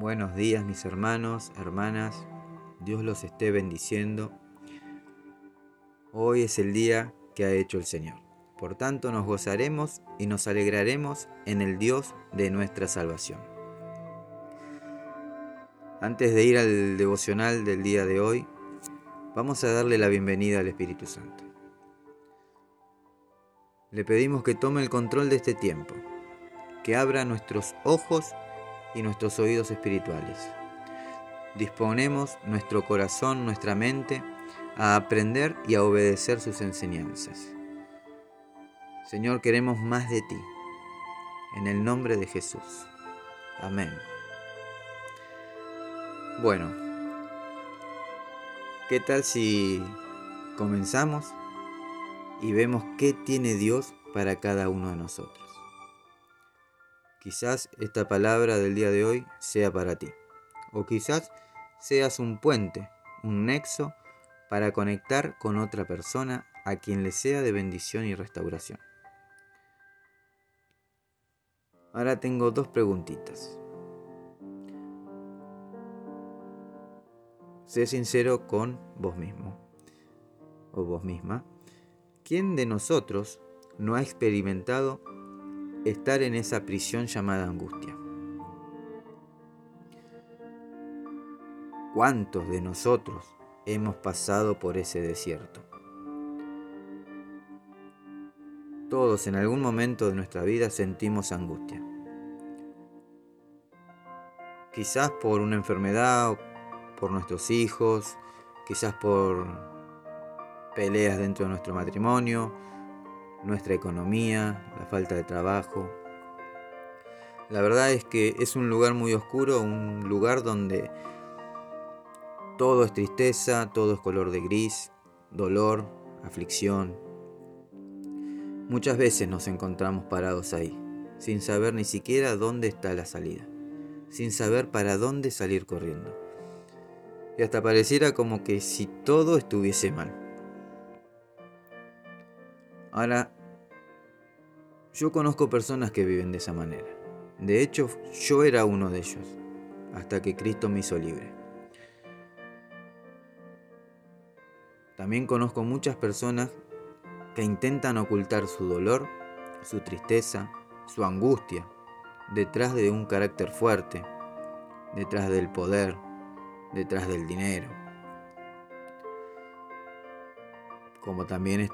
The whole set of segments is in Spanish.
Buenos días mis hermanos, hermanas, Dios los esté bendiciendo. Hoy es el día que ha hecho el Señor. Por tanto nos gozaremos y nos alegraremos en el Dios de nuestra salvación. Antes de ir al devocional del día de hoy, vamos a darle la bienvenida al Espíritu Santo. Le pedimos que tome el control de este tiempo, que abra nuestros ojos y nuestros oídos espirituales. Disponemos nuestro corazón, nuestra mente, a aprender y a obedecer sus enseñanzas. Señor, queremos más de ti. En el nombre de Jesús. Amén. Bueno, ¿qué tal si comenzamos y vemos qué tiene Dios para cada uno de nosotros? Quizás esta palabra del día de hoy sea para ti. O quizás seas un puente, un nexo para conectar con otra persona a quien le sea de bendición y restauración. Ahora tengo dos preguntitas. Sé sincero con vos mismo o vos misma. ¿Quién de nosotros no ha experimentado estar en esa prisión llamada angustia. ¿Cuántos de nosotros hemos pasado por ese desierto? Todos en algún momento de nuestra vida sentimos angustia. Quizás por una enfermedad, por nuestros hijos, quizás por peleas dentro de nuestro matrimonio, nuestra economía, la falta de trabajo. La verdad es que es un lugar muy oscuro, un lugar donde todo es tristeza, todo es color de gris, dolor, aflicción. Muchas veces nos encontramos parados ahí, sin saber ni siquiera dónde está la salida, sin saber para dónde salir corriendo. Y hasta pareciera como que si todo estuviese mal. Ahora, yo conozco personas que viven de esa manera. De hecho, yo era uno de ellos, hasta que Cristo me hizo libre. También conozco muchas personas que intentan ocultar su dolor, su tristeza, su angustia, detrás de un carácter fuerte, detrás del poder, detrás del dinero. Como también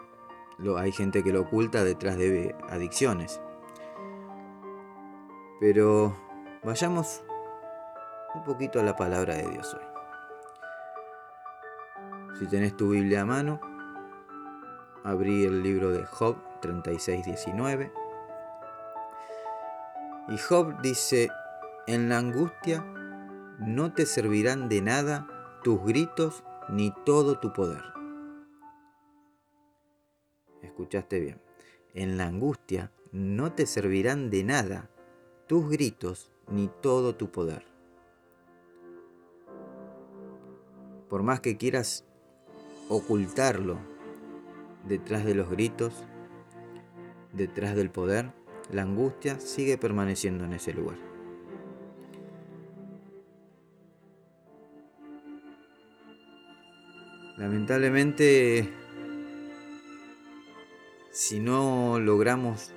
hay gente que lo oculta detrás de adicciones. Pero vayamos un poquito a la palabra de Dios hoy. Si tenés tu Biblia a mano, abrí el libro de Job 36:19. Y Job dice, en la angustia no te servirán de nada tus gritos ni todo tu poder escuchaste bien, en la angustia no te servirán de nada tus gritos ni todo tu poder. Por más que quieras ocultarlo detrás de los gritos, detrás del poder, la angustia sigue permaneciendo en ese lugar. Lamentablemente si no logramos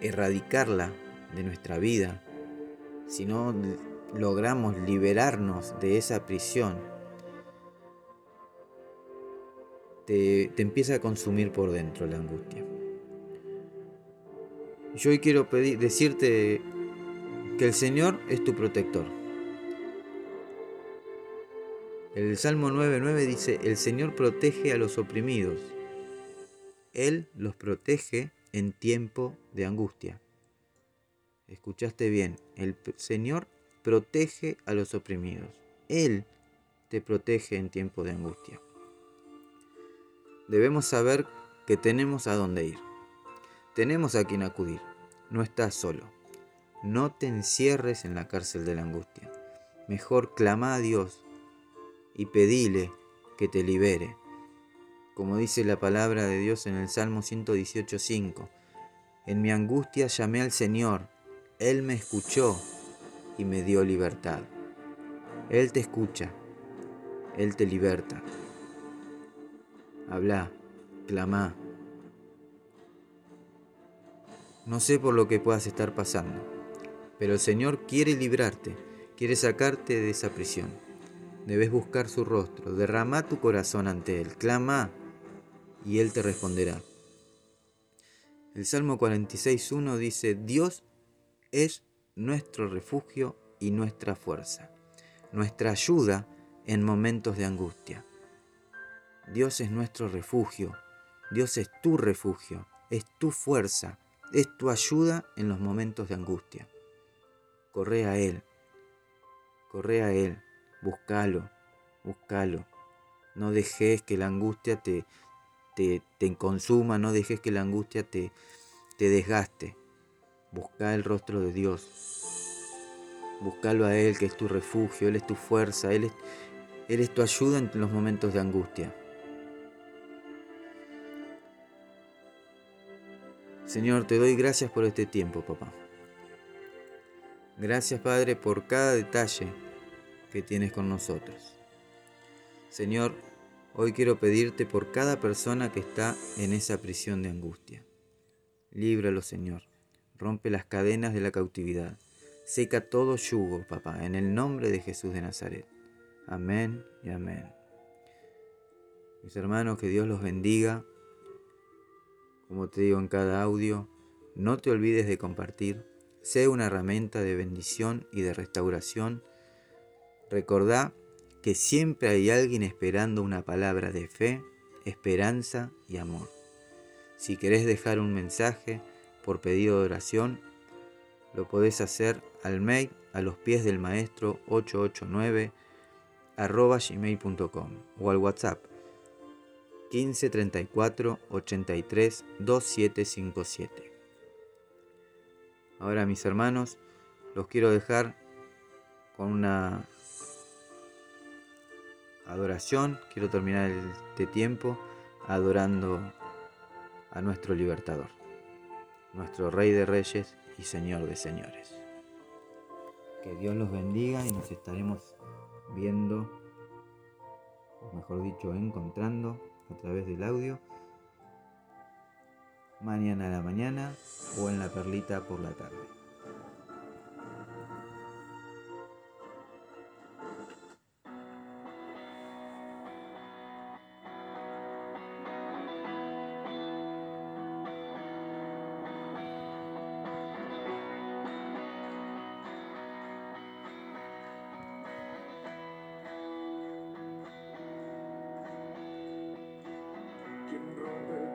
erradicarla de nuestra vida, si no logramos liberarnos de esa prisión, te, empieza a consumir por dentro la angustia. Yo hoy quiero pedir, decirte que el Señor es tu protector. El Salmo 9.9 dice, el Señor protege a los oprimidos él los protege en tiempo de angustia. Escuchaste bien, el Señor protege a los oprimidos. Él te protege en tiempo de angustia. Debemos saber que tenemos a dónde ir. Tenemos a quien acudir. No estás solo. No te encierres en la cárcel de la angustia. Mejor clama a Dios y pedile que te libere como dice la palabra de Dios en el Salmo 118.5. En mi angustia llamé al Señor, Él me escuchó y me dio libertad. Él te escucha, Él te liberta. Habla, clama. No sé por lo que puedas estar pasando, pero el Señor quiere librarte, quiere sacarte de esa prisión. Debes buscar su rostro, derrama tu corazón ante Él, clama y Él te responderá. El Salmo 46.1 dice, Dios es nuestro refugio y nuestra fuerza, nuestra ayuda en momentos de angustia. Dios es nuestro refugio, Dios es tu refugio, es tu fuerza, es tu ayuda en los momentos de angustia. Corre a Él, corre a Él, búscalo, búscalo. No dejes que la angustia te, te, consuma, no dejes que la angustia te, te desgaste. Busca el rostro de Dios. Búscalo a Él, que es tu refugio, Él es tu fuerza, Él es, Él es tu ayuda en los momentos de angustia. Señor, te doy gracias por este tiempo, papá. Gracias, Padre, por cada detalle que tienes con nosotros. Señor, Hoy quiero pedirte por cada persona que está en esa prisión de angustia. Líbralo, Señor. Rompe las cadenas de la cautividad. Seca todo yugo, papá, en el nombre de Jesús de Nazaret. Amén y amén. Mis hermanos, que Dios los bendiga. Como te digo en cada audio, no te olvides de compartir. Sé una herramienta de bendición y de restauración. Recordá que siempre hay alguien esperando una palabra de fe, esperanza y amor. Si querés dejar un mensaje por pedido de oración, lo podés hacer al mail a los pies del maestro 889 arroba gmail.com o al WhatsApp 1534 83 2757. Ahora mis hermanos, los quiero dejar con una adoración. Quiero terminar este tiempo adorando a nuestro libertador, nuestro Rey de Reyes y Señor de Señores. Que Dios los bendiga y nos estaremos viendo, mejor dicho, encontrando a través del audio mañana a la mañana o en la perlita por la tarde. remember.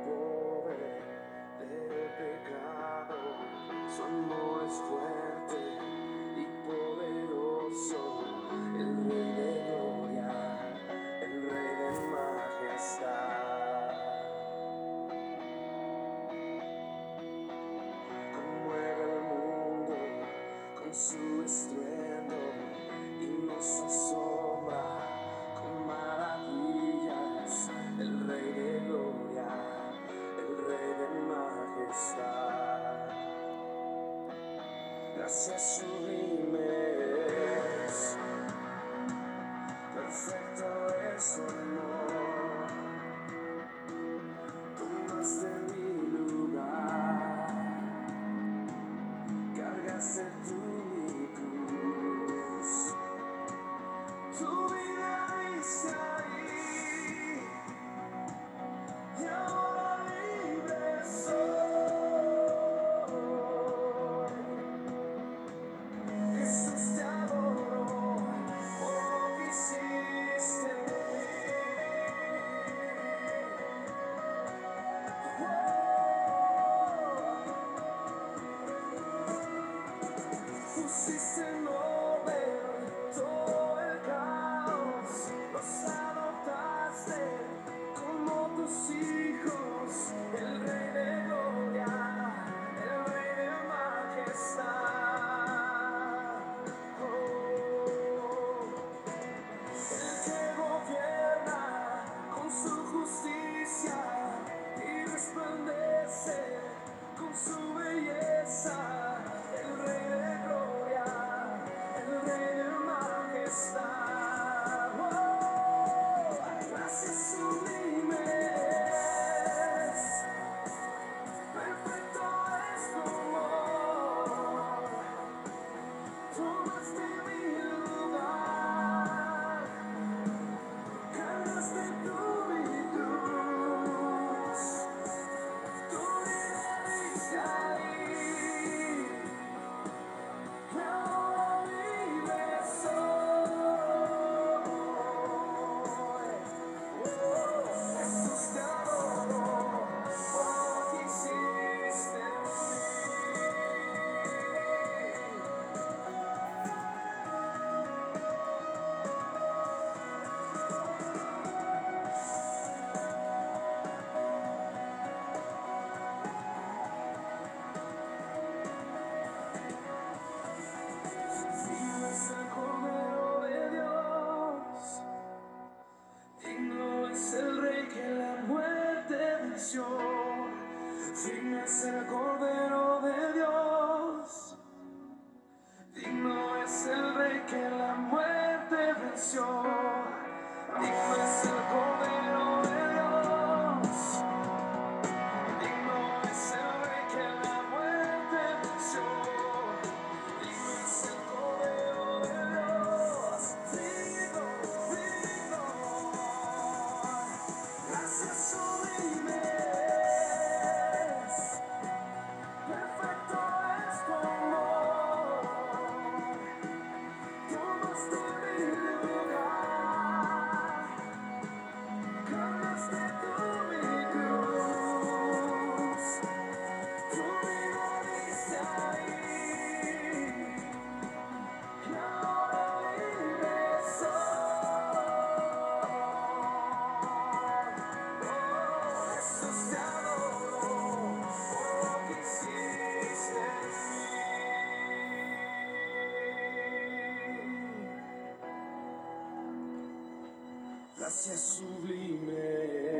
gracias sublimes.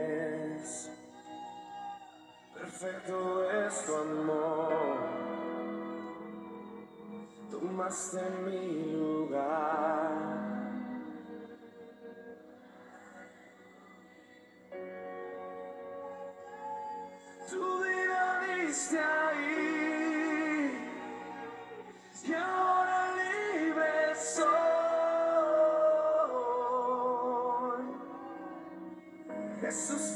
Perfecto es tu amor, tomaste mi lugar. Tú vida diste Jesus.